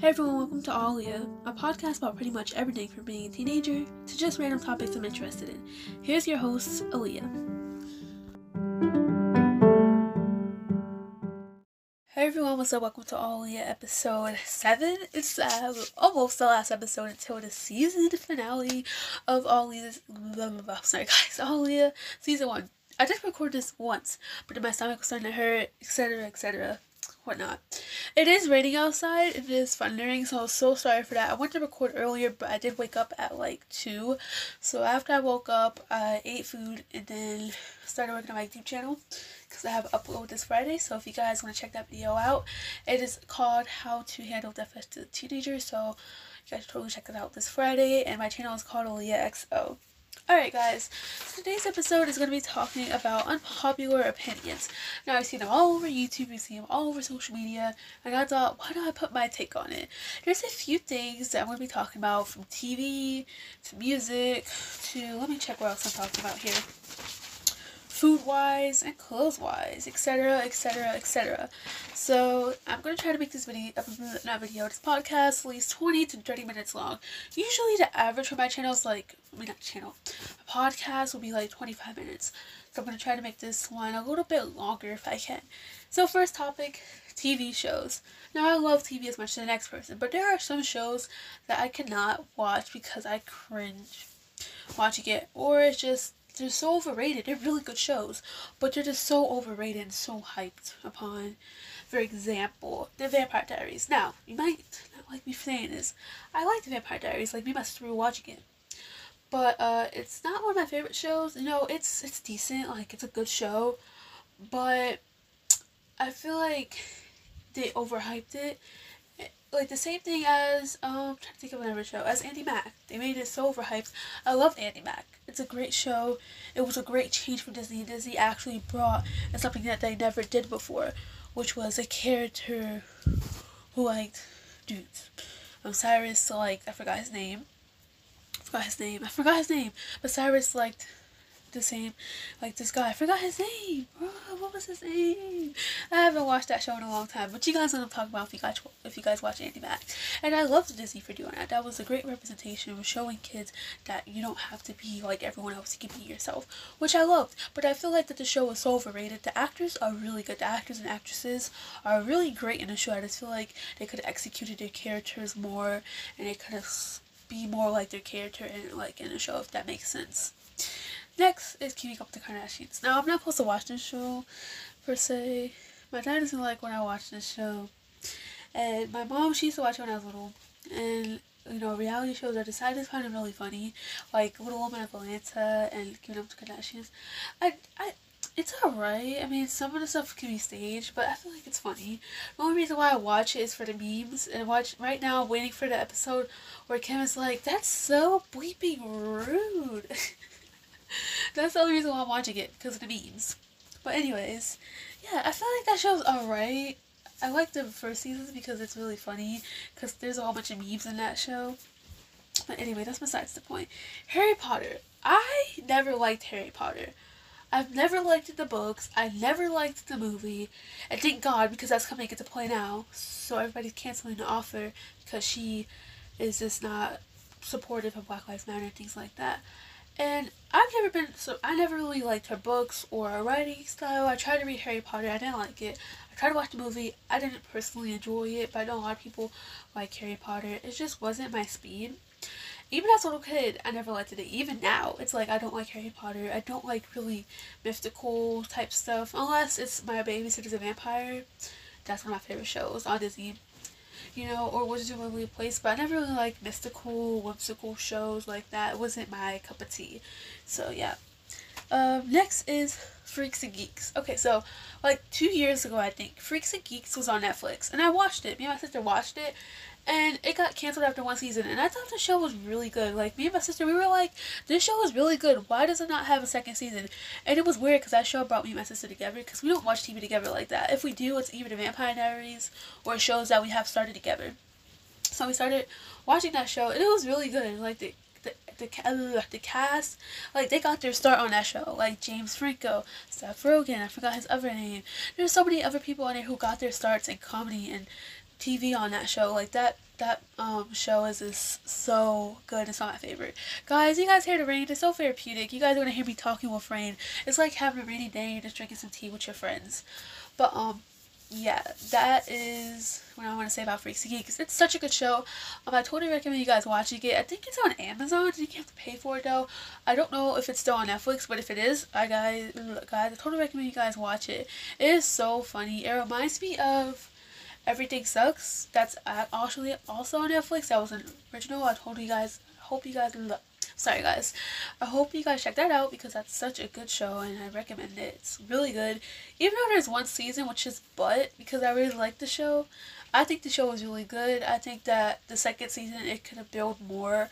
Hey everyone, welcome to Aaliyah, a podcast about pretty much everything from being a teenager to just random topics I'm interested in. Here's your host, Aaliyah. Hey everyone, what's up? Welcome to Aaliyah episode 7. It's uh, almost the last episode until the season finale of Aaliyah's. Blah, blah, blah. Sorry guys, Aaliyah season 1. I just recorded this once, but my stomach was starting to hurt, etc., etc whatnot. It is raining outside. It is thundering, so I'm so sorry for that. I went to record earlier, but I did wake up at like 2. So after I woke up, I ate food and then started working on my YouTube channel because I have upload this Friday. So if you guys want to check that video out, it is called How to Handle Deaf as a Teenager. So you guys totally check it out this Friday. And my channel is called Aaliyah XO. Alright guys, today's episode is going to be talking about unpopular opinions. Now I've seen them all over YouTube, I've seen them all over social media, and I thought, why don't I put my take on it? There's a few things that I'm going to be talking about from TV, to music, to, let me check what else I'm talking about here food wise and clothes wise, etc., etc., etc. So I'm gonna try to make this video, uh, not video, this podcast at least 20 to 30 minutes long. Usually the average for my channel is like, I mean not channel, a podcast will be like 25 minutes. So I'm gonna try to make this one a little bit longer if I can. So first topic, TV shows. Now I love TV as much as the next person, but there are some shows that I cannot watch because I cringe watching it, or it's just they're so overrated. They're really good shows, but they're just so overrated and so hyped upon. For example, The Vampire Diaries. Now, you might not like me saying this. I like The Vampire Diaries, like me my sister watching it. But uh, it's not one of my favorite shows. You know, it's it's decent, like it's a good show, but I feel like they overhyped it like the same thing as um I'm trying to think of another show as Andi Mack. They made it so overhyped. I love Andi Mack. It's a great show. It was a great change for Disney. Disney actually brought something that they never did before, which was a character who liked dudes. Um, Cyrus liked I forgot his name. I forgot his name. I forgot his name. But Cyrus liked the same like this guy. I forgot his name. What was his name? I haven't watched that show in a long time, but you guys gonna talk about if you guys if you guys watch Andi Mack. And I loved Disney for doing that. That was a great representation of showing kids that you don't have to be like everyone else. You can be yourself, which I loved. But I feel like that the show was so overrated. The actors are really good. The actors and actresses are really great in the show. I just feel like they could have executed their characters more, and they could have be more like their character in like in the show if that makes sense. Next is Keeping Up with the Kardashians. Now, I'm not supposed to watch this show, per se. My dad doesn't like when I watch this show. And my mom, she used to watch it when I was little. And, you know, reality shows I decided find them really funny. Like Little Woman of Atlanta and Keeping Up with the Kardashians. I, I, it's alright. I mean, some of the stuff can be staged, but I feel like it's funny. The only reason why I watch it is for the memes. And watch right now, waiting for the episode where Kim is like, that's so bleeping rude. That's the only reason why I'm watching it, because of the memes. But anyways, yeah, I feel like that show's alright. I like the first seasons because it's really funny, because there's a whole bunch of memes in that show. But anyway, that's besides the point. Harry Potter. I never liked Harry Potter. I've never liked the books. I never liked the movie. And thank God, because that's coming into play now. So everybody's canceling the offer because she is just not supportive of Black Lives Matter and things like that. And I've never been, so I never really liked her books or her writing style. I tried to read Harry Potter, I didn't like it. I tried to watch the movie, I didn't personally enjoy it, but I know a lot of people like Harry Potter. It just wasn't my speed. Even as a little kid, I never liked it. Even now, it's like I don't like Harry Potter. I don't like really mystical type stuff, unless it's My Babysitter's a Vampire. That's one of my favorite shows on Disney you know, or was it really place, but I never really liked mystical, whimsical shows like that. It wasn't my cup of tea. So yeah. Um, next is Freaks and Geeks. Okay, so like two years ago, I think Freaks and Geeks was on Netflix, and I watched it. Me and my sister watched it, and it got canceled after one season and i thought the show was really good. Like me and my sister we were like this show is really good. Why does it not have a second season? And it was weird because that show brought me and my sister together because we don't watch tv together like that. If we do it's either the vampire diaries or shows that we have started together. So we started watching that show and it was really good. Like the the, the, the cast, like, they got their start on that show. Like, James Franco, Seth Rogen, I forgot his other name. There's so many other people on there who got their starts in comedy and TV on that show. Like that that um show is is so good. It's not my favorite. Guys, you guys hear the rain? It's so therapeutic. You guys are gonna hear me talking with rain. It's like having a rainy day and just drinking some tea with your friends. But um yeah, that is what I want to say about Freaks and Geeks. It's such a good show. Um, I totally recommend you guys watching it. I think it's on Amazon. You have to pay for it though. I don't know if it's still on Netflix, but if it is, I guys, guys, I totally recommend you guys watch it. It is so funny. It reminds me of Everything Sucks. That's actually also on Netflix. That was an original. I told you guys. Hope you guys love sorry guys i hope you guys check that out because that's such a good show and i recommend it it's really good even though there's one season which is but because i really like the show i think the show was really good i think that the second season it could have built more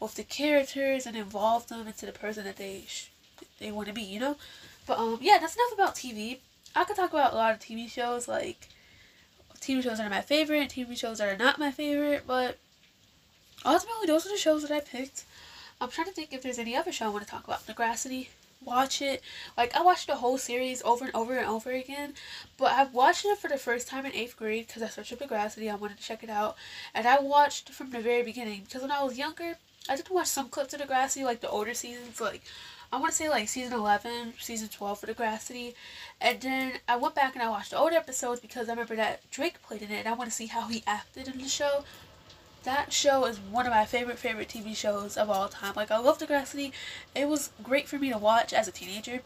with the characters and involved them into the person that they they want to be you know but um yeah that's enough about tv i could talk about a lot of tv shows like tv shows are my favorite tv shows are not my favorite but ultimately those are the shows that i picked I'm trying to think if there's any other show I want to talk about. Degrassi. Watch it. Like, I watched the whole series over and over and over again. But I've watched it for the first time in 8th grade because I searched up Degrassi. I wanted to check it out. And I watched from the very beginning. Because when I was younger, I did watch some clips of Degrassi, like the older seasons. Like, I want to say like season 11, season 12 for Degrassi. And then I went back and I watched the older episodes because I remember that Drake played in it. And I want to see how he acted in the show that show is one of my favorite favorite TV shows of all time. Like I love Degrassi. It was great for me to watch as a teenager.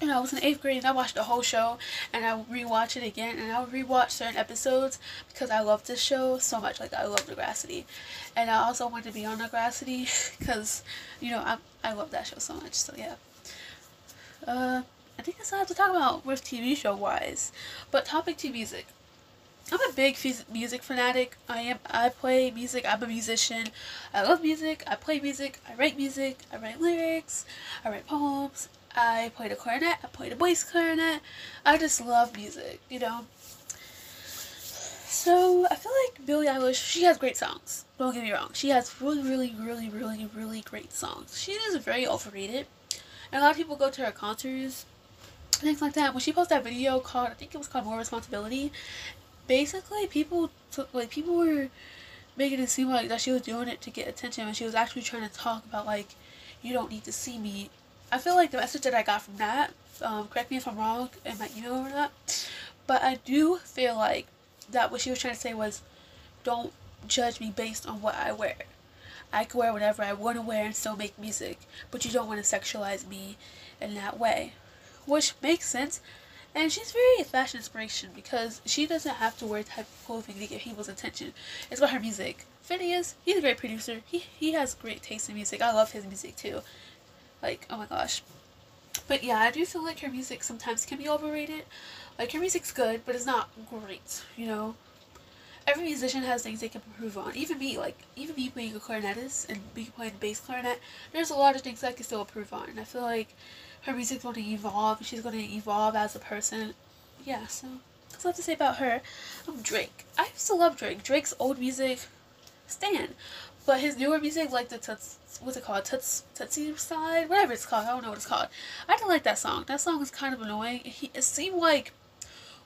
And I was in eighth grade and I watched the whole show and I rewatch it again and I would rewatch certain episodes because I love this show so much. Like I love Degrassi. And I also wanted to be on Degrassi because, you know, I, I love that show so much. So yeah. Uh, I think that's all I have to talk about with TV show wise. But topic to music. I'm a big music fanatic. I am. I play music. I'm a musician. I love music. I play music. I write music. I write lyrics. I write poems. I played a clarinet. I played a bass clarinet. I just love music, you know. So I feel like Billie Eilish. She has great songs. Don't get me wrong. She has really, really, really, really, really great songs. She is very overrated, and a lot of people go to her concerts things like that. When she posted that video called, I think it was called More Responsibility, basically people took like people were making it seem like that she was doing it to get attention when she was actually trying to talk about like you don't need to see me i feel like the message that i got from that um, correct me if i'm wrong in my email or not but i do feel like that what she was trying to say was don't judge me based on what i wear i can wear whatever i want to wear and still make music but you don't want to sexualize me in that way which makes sense and she's very fashion inspiration because she doesn't have to wear type of clothing to get people's attention. It's about her music. Finneas, he's a great producer. He he has great taste in music. I love his music too. Like, oh my gosh. But yeah, I do feel like her music sometimes can be overrated. Like her music's good, but it's not great, you know? Every musician has things they can improve on. Even me, like even me being a clarinetist and me playing the bass clarinet, there's a lot of things I can still improve on. And I feel like her music's going to evolve. She's going to evolve as a person. Yeah, so that's what to say about her. Um, Drake. I used to love Drake. Drake's old music, stan. But his newer music, like the Tuts, what's it called? Tuts, Tootsie side, Whatever it's called. I don't know what it's called. I didn't like that song. That song was kind of annoying. He, it seemed like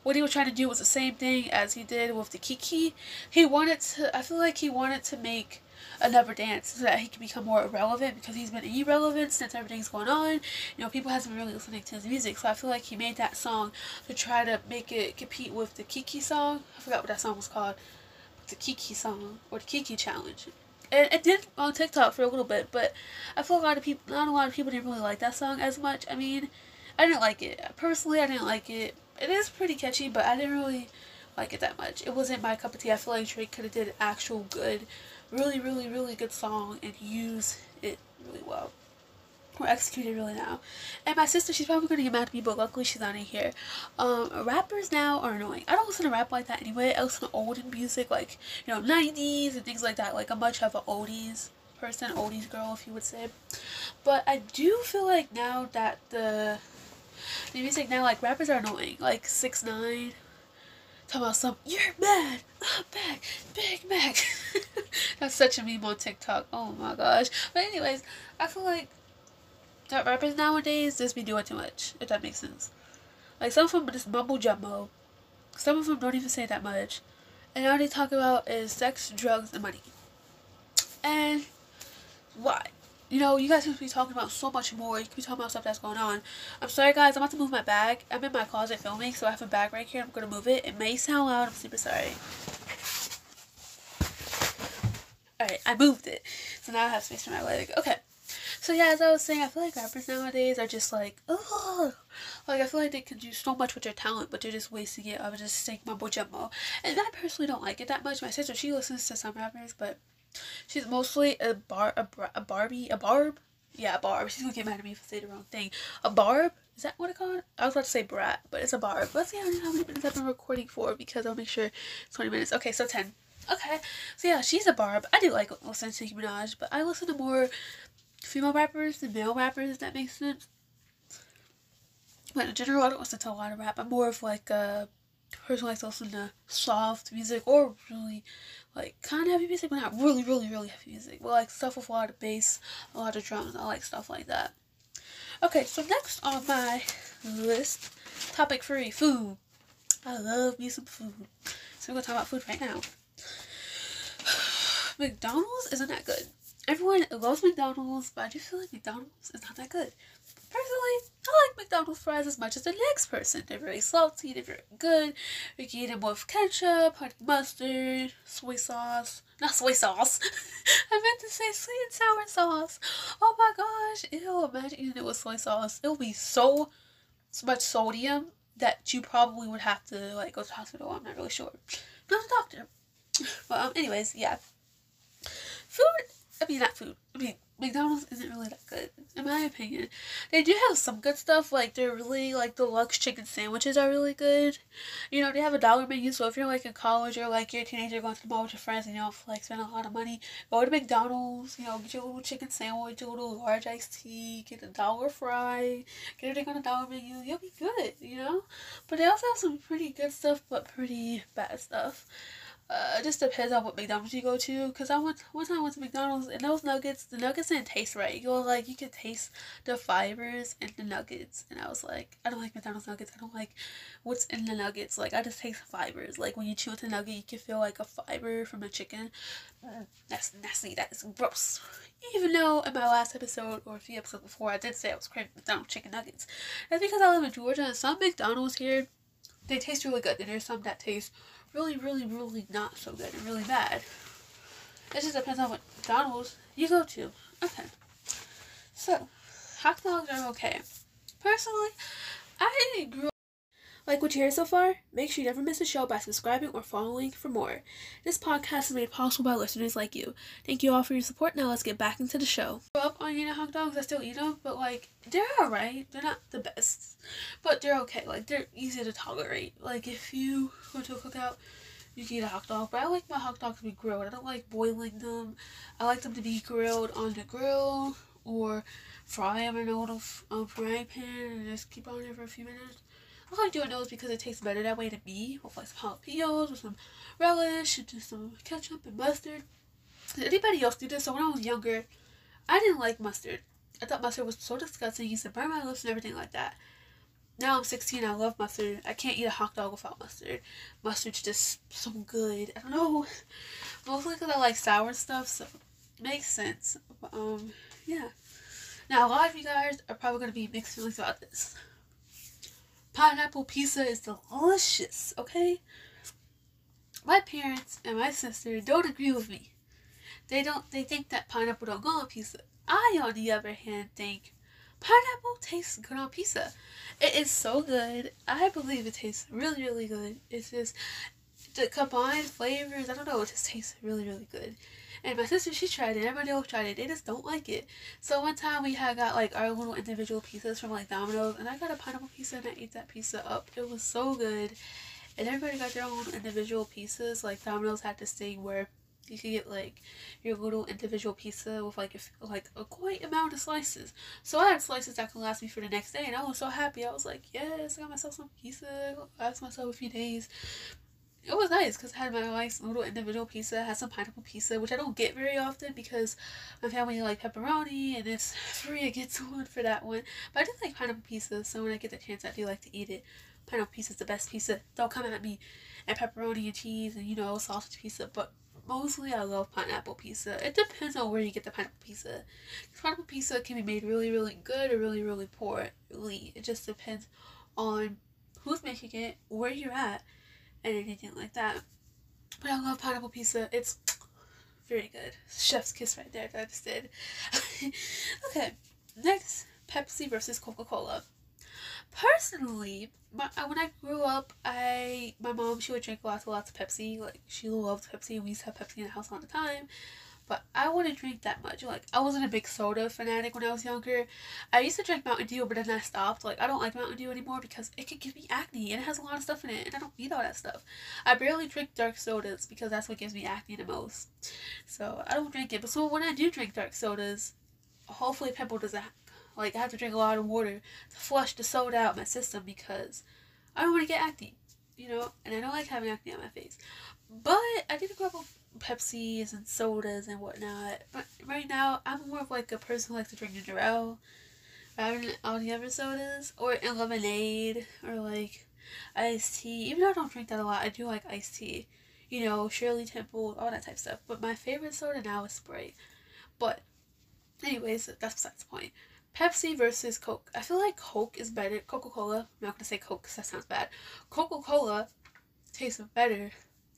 what he was trying to do was the same thing as he did with the Kiki. He wanted to, I feel like he wanted to make another dance so that he can become more irrelevant because he's been irrelevant since everything's going on. You know, people hasn't been really listening to his music, so I feel like he made that song to try to make it compete with the Kiki song. I forgot what that song was called. The Kiki song or the Kiki challenge. And it did on TikTok for a little bit, but I feel a lot of people, not a lot of people didn't really like that song as much. I mean, I didn't like it. Personally, I didn't like it. It is pretty catchy, but I didn't really like it that much. It wasn't my cup of tea. I feel like Drake could have did actual good really, really, really good song and use it really well. Or execute it really now. And my sister, she's probably gonna get mad at me, but luckily she's not in here. Um, rappers now are annoying. I don't listen to rap like that anyway. I listen to olden music, like, you know, 90s and things like that. Like, I'm much of an oldies person, oldies girl, if you would say. But I do feel like now that the, the music now, like, rappers are annoying. Like, 6 9 talking about some, you're mad, I'm back, Big Mac. That's such a meme on TikTok. Oh my gosh. But anyways, I feel like that rappers nowadays just be doing too much, if that makes sense. Like some of them just mumble jumbo. Some of them don't even say that much. and all they talk about is sex, drugs, and money. And why? You know, you guys could be talking about so much more. You could be talking about stuff that's going on. I'm sorry, guys. I'm about to move my bag. I'm in my closet filming, so I have a bag right here. I'm going to move it. It may sound loud. I'm super sorry. Alright, I moved it. So now I have space for my leg. Okay. So yeah, as I was saying, I feel like rappers nowadays are just like, oh, like I feel like they can do so much with their talent, but they're just wasting it. I would just think mumbo jumbo, and I personally don't like it that much. My sister, she listens to some rappers, but she's mostly a bar, a, a Barbie, a barb. Yeah, a barb. She's gonna get mad at me if I say the wrong thing. A barb. Is that what it called? I was about to say brat, but it's a barb. Let's see how many minutes I've been recording for because I'll make sure it's 20 minutes. Okay, so 10. Okay, so yeah, she's a barb. I do like listening to Nicki Minaj, but I listen to more female rappers than male rappers, if that makes sense. But in general, I don't listen to a lot of rap. I'm more of like a person who likes to listen to soft music or really like kind of heavy music, but not really, really, really heavy music. But like stuff with a lot of bass, a lot of drums. I like stuff like that. Okay, so next on my list, topic three, food. I love me some food. So we're gonna talk about food right now. McDonald's isn't that good. Everyone loves McDonald's, but I just feel like McDonald's is not that good. Personally, I like McDonald's fries as much as the next person. They're very salty, they're very good. You can eat them with ketchup, honey mustard, soy sauce. Not soy sauce. I meant to say sweet and sour sauce. Oh my gosh. Ew, imagine eating it with soy sauce. It will be so, so much sodium that you probably would have to like go to the hospital. I'm not really sure. Not a doctor. But um, anyways, yeah. Food, I mean, not food. I mean, McDonald's isn't really that good, in my opinion. They do have some good stuff, like they're really, like, the deluxe chicken sandwiches are really good. You know, they have a dollar menu, so if you're, like, in college or, like, you're a teenager going to the mall with your friends and you don't, like, spend a lot of money, go to McDonald's, you know, get your little chicken sandwich, your little large iced tea, get a dollar fry, get everything on a dollar menu, you'll be good, you know? But they also have some pretty good stuff, but pretty bad stuff uh, it just depends on what McDonald's you go to. Cause I went one time I went to McDonald's and those nuggets, the nuggets didn't taste right. You go like you could taste the fibers in the nuggets, and I was like, I don't like McDonald's nuggets. I don't like what's in the nuggets. Like I just taste fibers. Like when you chew into a nugget, you can feel like a fiber from the chicken. That's nasty. That is gross. Even though in my last episode or a few episodes before, I did say I was craving McDonald's chicken nuggets. That's because I live in Georgia and some McDonald's here, they taste really good. And there's some that taste really, really, really not so good and really bad. It just depends on what McDonald's you go to. Okay. So, hot dogs are okay. Personally, I grew like what you hear so far? Make sure you never miss a show by subscribing or following for more. This podcast is made possible by listeners like you. Thank you all for your support. Now let's get back into the show. Up on eating hot dogs. I still eat them, but like they're alright. They're not the best, but they're okay. Like they're easy to tolerate. Like if you go to a cookout, you can eat a hot dog. But I like my hot dogs to be grilled. I don't like boiling them. I like them to be grilled on the grill or fry them in a little frying pan and just keep on there for a few minutes. I like doing those because it tastes better that way to me with like some jalapenos with some relish and just some ketchup and mustard. Did anybody else do this? So when I was younger, I didn't like mustard. I thought mustard was so disgusting. It used to burn my lips and everything like that. Now I'm 16. I love mustard. I can't eat a hot dog without mustard. Mustard's just so good. I don't know. Mostly because I like sour stuff, so it makes sense. But, um, yeah. Now a lot of you guys are probably gonna be mixed feelings about this. Pineapple pizza is delicious, okay? My parents and my sister don't agree with me. They don't they think that pineapple don't go on pizza. I on the other hand think pineapple tastes good on pizza. It is so good. I believe it tastes really, really good. It's just the combined flavors, I don't know, it just tastes really, really good. And my sister, she tried it. Everybody else tried it. They just don't like it. So one time we had got like our little individual pizzas from like Domino's, and I got a pineapple pizza and I ate that pizza up. It was so good. And everybody got their own individual pieces. Like Domino's had this thing where you could get like your little individual pizza with like a, like a quite amount of slices. So I had slices that could last me for the next day, and I was so happy. I was like, yes, I got myself some pizza. Last myself a few days it was nice because I had my nice little individual pizza. I had some pineapple pizza, which I don't get very often because my family like pepperoni and it's free. I get one for that one. But I do like pineapple pizza, so when I get the chance, I do like to eat it. pineapple pizza is the best pizza. Don't come at me. And pepperoni and cheese and you know sausage pizza, but mostly I love pineapple pizza. It depends on where you get the pineapple pizza. Pineapple pizza can be made really, really good or really, really poorly. It just depends on who's making it, where you're at, anything like that. But I love pineapple pizza. It's very good. Chef's kiss right there, I just did. okay, next Pepsi versus Coca Cola. Personally, my, when I grew up, I my mom she would drink lots and lots of Pepsi. Like she loved Pepsi, and we used to have Pepsi in the house all the time. But I wouldn't drink that much. Like I wasn't a big soda fanatic when I was younger. I used to drink Mountain Dew, but then I stopped. Like I don't like Mountain Dew anymore because it can give me acne and it has a lot of stuff in it, and I don't need all that stuff. I barely drink dark sodas because that's what gives me acne the most. So I don't drink it. But so when I do drink dark sodas, hopefully pimple doesn't like I have to drink a lot of water to flush the soda out my system because I don't want to get acne, you know, and I don't like having acne on my face. But I did grow up with Pepsis and sodas and whatnot. But right now, I'm more of like a person who likes to drink ginger ale rather than all the other sodas or lemonade or like iced tea. Even though I don't drink that a lot, I do like iced tea. You know, Shirley Temple, all that type of stuff. But my favorite soda now is Sprite. But, anyways, that's besides the point. Pepsi versus Coke. I feel like Coke is better. Coca Cola. I'm not gonna say Coke because that sounds bad. Coca Cola tastes better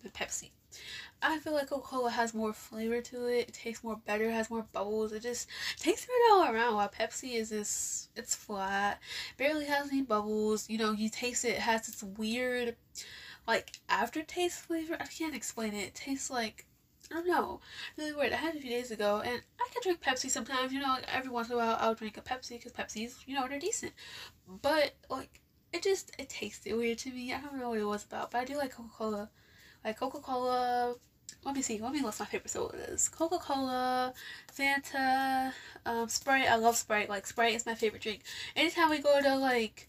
than Pepsi. I feel like Coca Cola has more flavor to it. It tastes more better. Has more bubbles. It just tastes good all around. While Pepsi is this, it's flat. Barely has any bubbles. You know, you taste it. It has this weird, like aftertaste flavor. I can't explain it. It tastes like I don't know. Really weird. I had it a few days ago, and I can drink Pepsi sometimes. You know, like every once in a while, I'll drink a Pepsi because Pepsi's, you know, they're decent. But like, it just it tasted weird to me. I don't know what it was about, but I do like Coca Cola. Like Coca Cola. Let me see. Let me list my favorite sodas. Coca Cola, Fanta, um, Sprite. I love Sprite. Like Sprite is my favorite drink. Anytime we go to like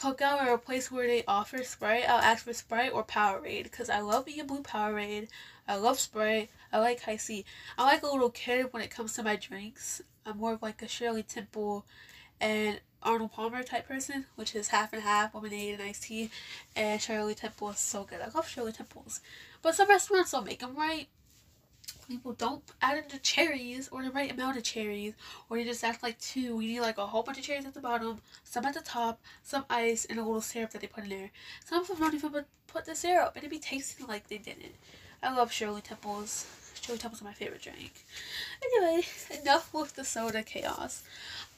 cookout or a place where they offer Sprite, I'll ask for Sprite or Powerade because I love being blue Powerade. I love Sprite. I like Hi-C. I like a little kid when it comes to my drinks. I'm more of like a Shirley Temple and Arnold Palmer type person, which is half and half lemonade and iced tea. And Shirley Temple is so good. I love Shirley Temples. But some restaurants don't make them right. People don't add in the cherries or the right amount of cherries, or they just add like two. We need like a whole bunch of cherries at the bottom, some at the top, some ice, and a little syrup that they put in there. Some of them don't even put the syrup, and it be tasting like they didn't. I love Shirley Temples. Shirley Temples are my favorite drink. Anyway, enough with the soda chaos.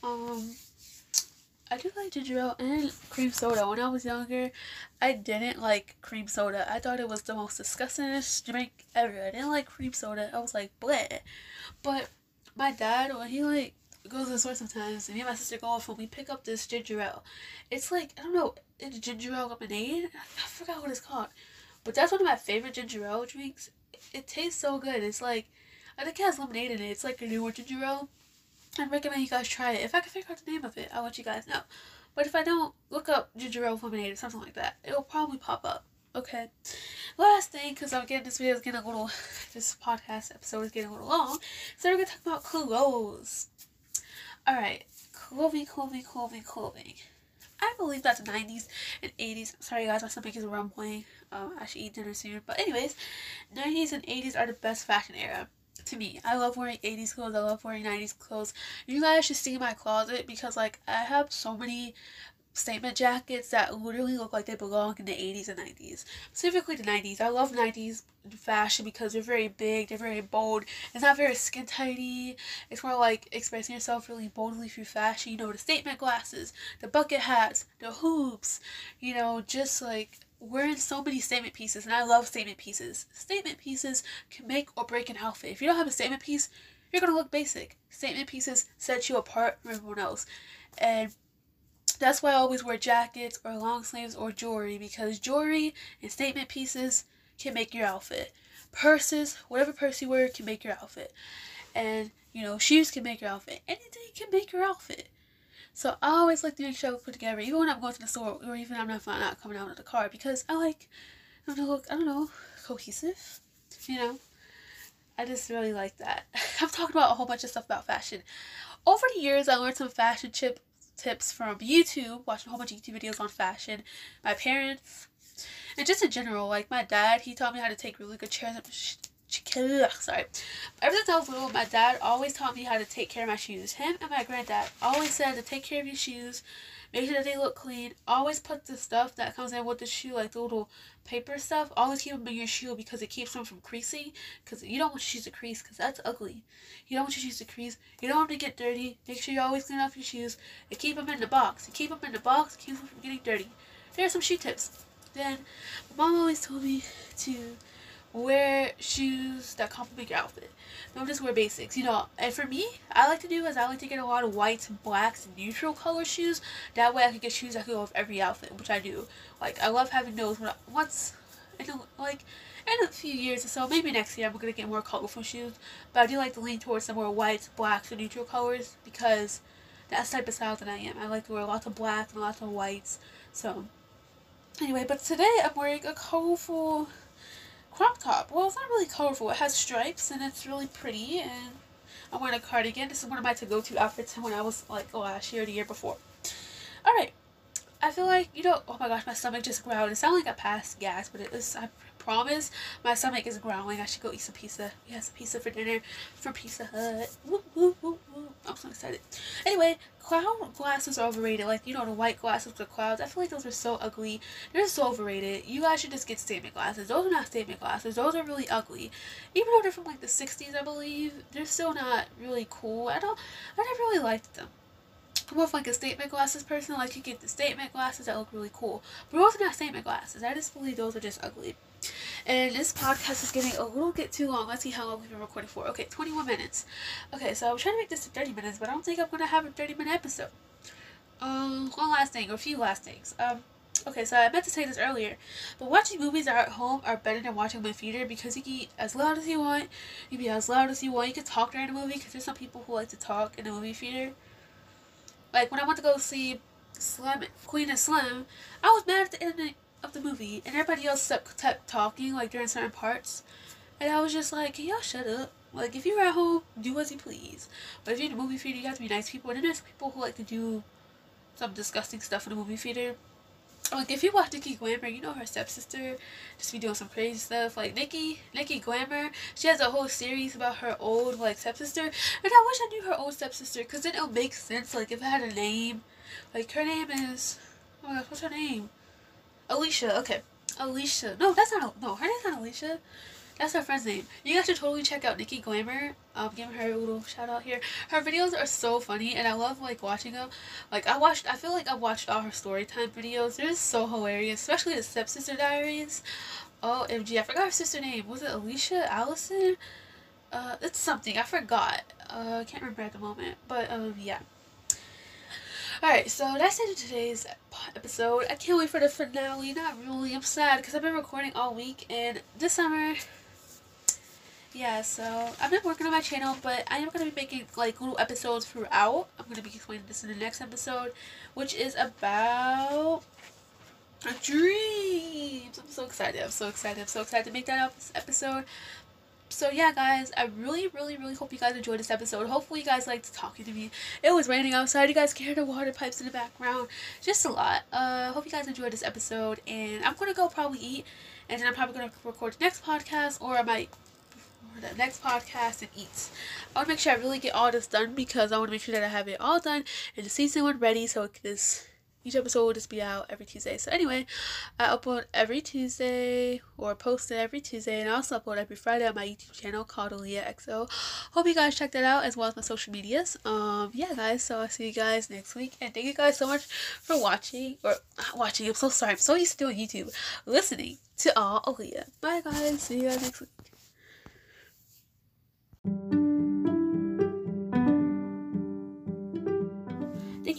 Um, I do like ginger ale and cream soda. When I was younger, I didn't like cream soda. I thought it was the most disgustingest drink ever. I didn't like cream soda. I was like, bleh. But my dad, when he like goes to the store sometimes, and me and my sister go off and we pick up this ginger ale. It's like, I don't know, it's ginger ale lemonade? I forgot what it's called. But that's one of my favorite ginger ale drinks. It tastes so good. It's like, I think it has lemonade in it. It's like a newer ginger ale. I recommend you guys try it. If I can figure out the name of it, I'll let you guys know. But if I don't, look up ginger ale lemonade or something like that. It'll probably pop up. Okay. Last thing, because I'm getting this video is getting a little, this podcast episode is getting a little long. So we're going to talk about clothes. Alright. Clothing, clothing, clothing, clothing. I believe that the 90s and 80s, sorry guys, my stomach is rumbling. Um, I should eat dinner soon. But anyways, 90s and 80s are the best fashion era to me. I love wearing 80s clothes. I love wearing 90s clothes. You guys should see my closet because like I have so many statement jackets that literally look like they belong in the 80s and 90s. Specifically the 90s. I love 90s fashion because they're very big, they're very bold. It's not very skin tighty. It's more like expressing yourself really boldly through fashion. You know, the statement glasses, the bucket hats, the hoops, you know, just like we're in so many statement pieces and I love statement pieces. Statement pieces can make or break an outfit. If you don't have a statement piece, you're gonna look basic. Statement pieces set you apart from everyone else. And that's why I always wear jackets or long sleeves or jewelry because jewelry and statement pieces can make your outfit. Purses, whatever purse you wear can make your outfit. And, you know, shoes can make your outfit. Anything can make your outfit. So I always like to make sure I put together, even when I'm going to the store or even I'm not, coming out of the car because I like I don't know, I don't know, cohesive, you know. I just really like that. I've talked about a whole bunch of stuff about fashion. Over the years, I learned some fashion tip, tips from YouTube, watching a whole bunch of YouTube videos on fashion, my parents, and just in general. Like my dad, he taught me how to take really good chairs, sorry. Ever since I was little, my dad always taught me how to take care of my shoes. Him and my granddad always said to take care of your shoes, make sure that they look clean. Always put the stuff that comes in with the shoe, like the little paper stuff, always keep them in your shoe because it keeps them from creasing. Because you don't want your shoes to crease because that's ugly. You don't want your shoes to crease. You don't want them to get dirty. Make sure you always clean off your shoes and keep them in the box. You keep them in the box, keep them from getting dirty. There are some shoe tips. Then, my mom always told me to wear shoes that complement your outfit. Don't just wear basics, you know. And for me, I like to do is I like to get a lot of whites, blacks, neutral color shoes. That way I can get shoes that can go with every outfit, which I do. Like I love having those. When I, once, in a, like in a few years or so, maybe next year, I'm gonna get more colorful shoes. But I do like to lean towards some more whites, blacks, and neutral colors because that's the type of style that I am. I like to wear lots of black and lots of whites. So anyway, but today I'm wearing a colorful. Well, it's not really colorful. It has stripes and it's really pretty. And I'm wearing a cardigan. This is one of my to-go-to outfits when I was like oh, last year the year before. Alright. I feel like, you know, oh my gosh, my stomach just growled. It sounded like I passed gas, but it was, I promise, my stomach is growling. I should go eat some pizza. Have some pizza for dinner from Pizza Hut. Woo, woo, woo. I'm so excited. Anyway, cloud glasses are overrated. Like, you know, the white glasses with clouds. I feel like those are so ugly. They're so overrated. You guys should just get statement glasses. Those are not statement glasses. Those are really ugly. Even though they're from like the 60s, I believe, they're still not really cool. I don't, I never really liked them. I'm more of like a statement glasses person. Like you get the statement glasses that look really cool. But those are not statement glasses. I just believe those are just ugly. And this podcast is getting a little bit too long. Let's see how long we've been recording for. Okay, 21 minutes. Okay, so I'm trying to make this to 30 minutes, but I don't think I'm going to have a 30 minute episode. Um, one last thing, or a few last things. Um, okay, so I meant to say this earlier, but watching movies at home are better than watching them in theater because you can eat as loud as you want, you can be as loud as you want, you can talk during the movie because there's some people who like to talk in the movie theater. Like when I went to go see Slim, Queen and Slim, I was mad at the end of the movie, and everybody else kept talking like during certain parts, and I was just like, "Can y'all shut up?" Like if you're at home, do as you please. But if you're in the movie theater, you have to be nice people. And then there's people who like to do some disgusting stuff in the movie theater. Like if you watch Nikki Glamour, you know her stepsister just be doing some crazy stuff. Like Nikki, Nikki Glamour, she has a whole series about her old like stepsister, and I wish I knew her old stepsister because then it'll make sense. Like if I had a name, like her name is, oh my gosh, what's her name? Alicia. Okay, Alicia. No, that's not. No, her name's not Alicia. That's her friend's name. You guys should totally check out Nikki Glamour. Um, give her a little shout out here. Her videos are so funny, and I love like watching them. Like I watched, I feel like I've watched all her story time videos. They're so hilarious, especially the Stepsister Diaries. OMG, I forgot her sister name. Was it Alicia? Allison? Uh, it's something. I forgot. Uh, I can't remember at the moment. But um, yeah. Alright, so that's it for today's episode. I can't wait for the finale. Not really. I'm sad because I've been recording all week, and this summer yeah, so I've been working on my channel, but I am going to be making like little episodes throughout. I'm going to be explaining this in the next episode, which is about dreams. I'm so excited. I'm so excited. I'm so excited to make that episode. So yeah, guys, I really, really, really hope you guys enjoyed this episode. Hopefully you guys liked talking to me. It was raining outside. You guys can hear the water pipes in the background. Just a lot. Uh, hope you guys enjoyed this episode. And I'm to go probably eat. And then I'm probably to record the next podcast. Or I might the next podcast and eats. I want to make sure I really get all this done because I want to make sure that I have it all done and the season one ready so it this each episode will just be out every Tuesday. So anyway, I upload every Tuesday or post it every Tuesday and I also upload every Friday on my YouTube channel called Aaliyah XO. Hope you guys check that out as well as my social medias. Um yeah guys, so I'll see you guys next week and thank you guys so much for watching or watching. I'm so sorry. I'm so used to doing YouTube. Listening to all Aaliyah. Bye guys. See you guys next week.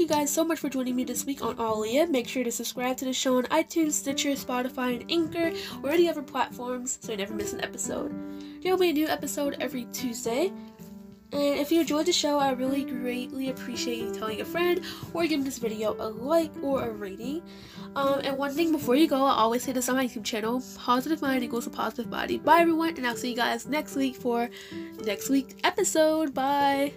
Guys so much for joining me this week on Aaliyah. Make sure to subscribe to the show on iTunes, Stitcher, Spotify, and Anchor, or any other platforms so you never miss an episode. There will be a new episode every Tuesday. And if you enjoyed the show, I really greatly appreciate you telling a friend or giving this video a like or a rating. Um, and one thing before you go, I always say this on my YouTube channel positive mind equals a positive body. Bye, everyone, and I'll see you guys next week for next week's episode. Bye.